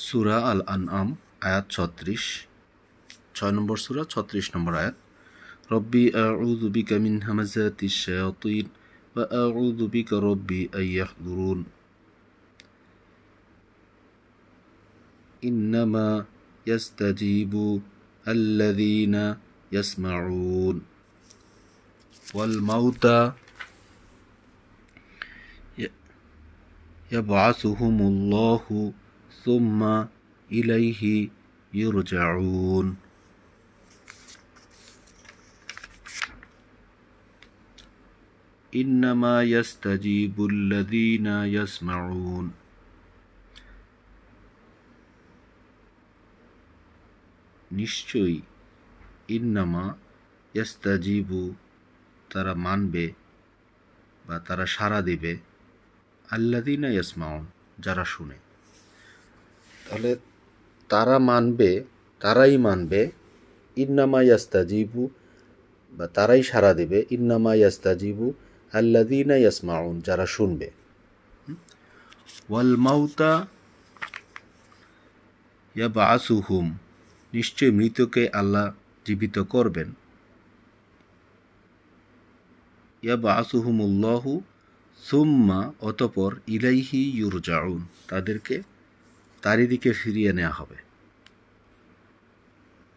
সুরা আল আনআম আয়াত ছত্রিশ ছয় নম্বর সুরা ছত্রিশ নম্বর আয়াত রব্বি আউযু বিকা মিন হামাজাতিশ শায়াতিন ওয়া আউযু বিকা রব্বি আন ইয়াহদুরুন إنما يستجيب الذين يسمعون والموتى يبعثهم الله ثم إليه يرجعون إنما يستجيب الذين يسمعون নিশ্চয়ই ইন্নামা ইয়াস্তাজিবু তারা মানবে বা তারা সাড়া দেবে আল্লাদিনা ইয়াসমাউন যারা শুনে তাহলে তারা মানবে, তারাই মানবে, ইন্নামা ইয়াস্তাজিবু, বা তারাই সাড়া দেবে, ইন্নামা ইয়াস্তাজিবু আল্লাদিনা ইয়াসমাউন, যারা শুনবে। ওয়াল মাউতা ইয়াবাসুহুম নিশ্চয় মৃতকে আল্লাহ জীবিত করবেন। ইয়াবা আসুহুমুল্লাহু সুম্মা, অতপর ইলাইহি ইউরজাউন, তাদেরকে তারই দিকে ফিরিয়ে নেওয়া হবে।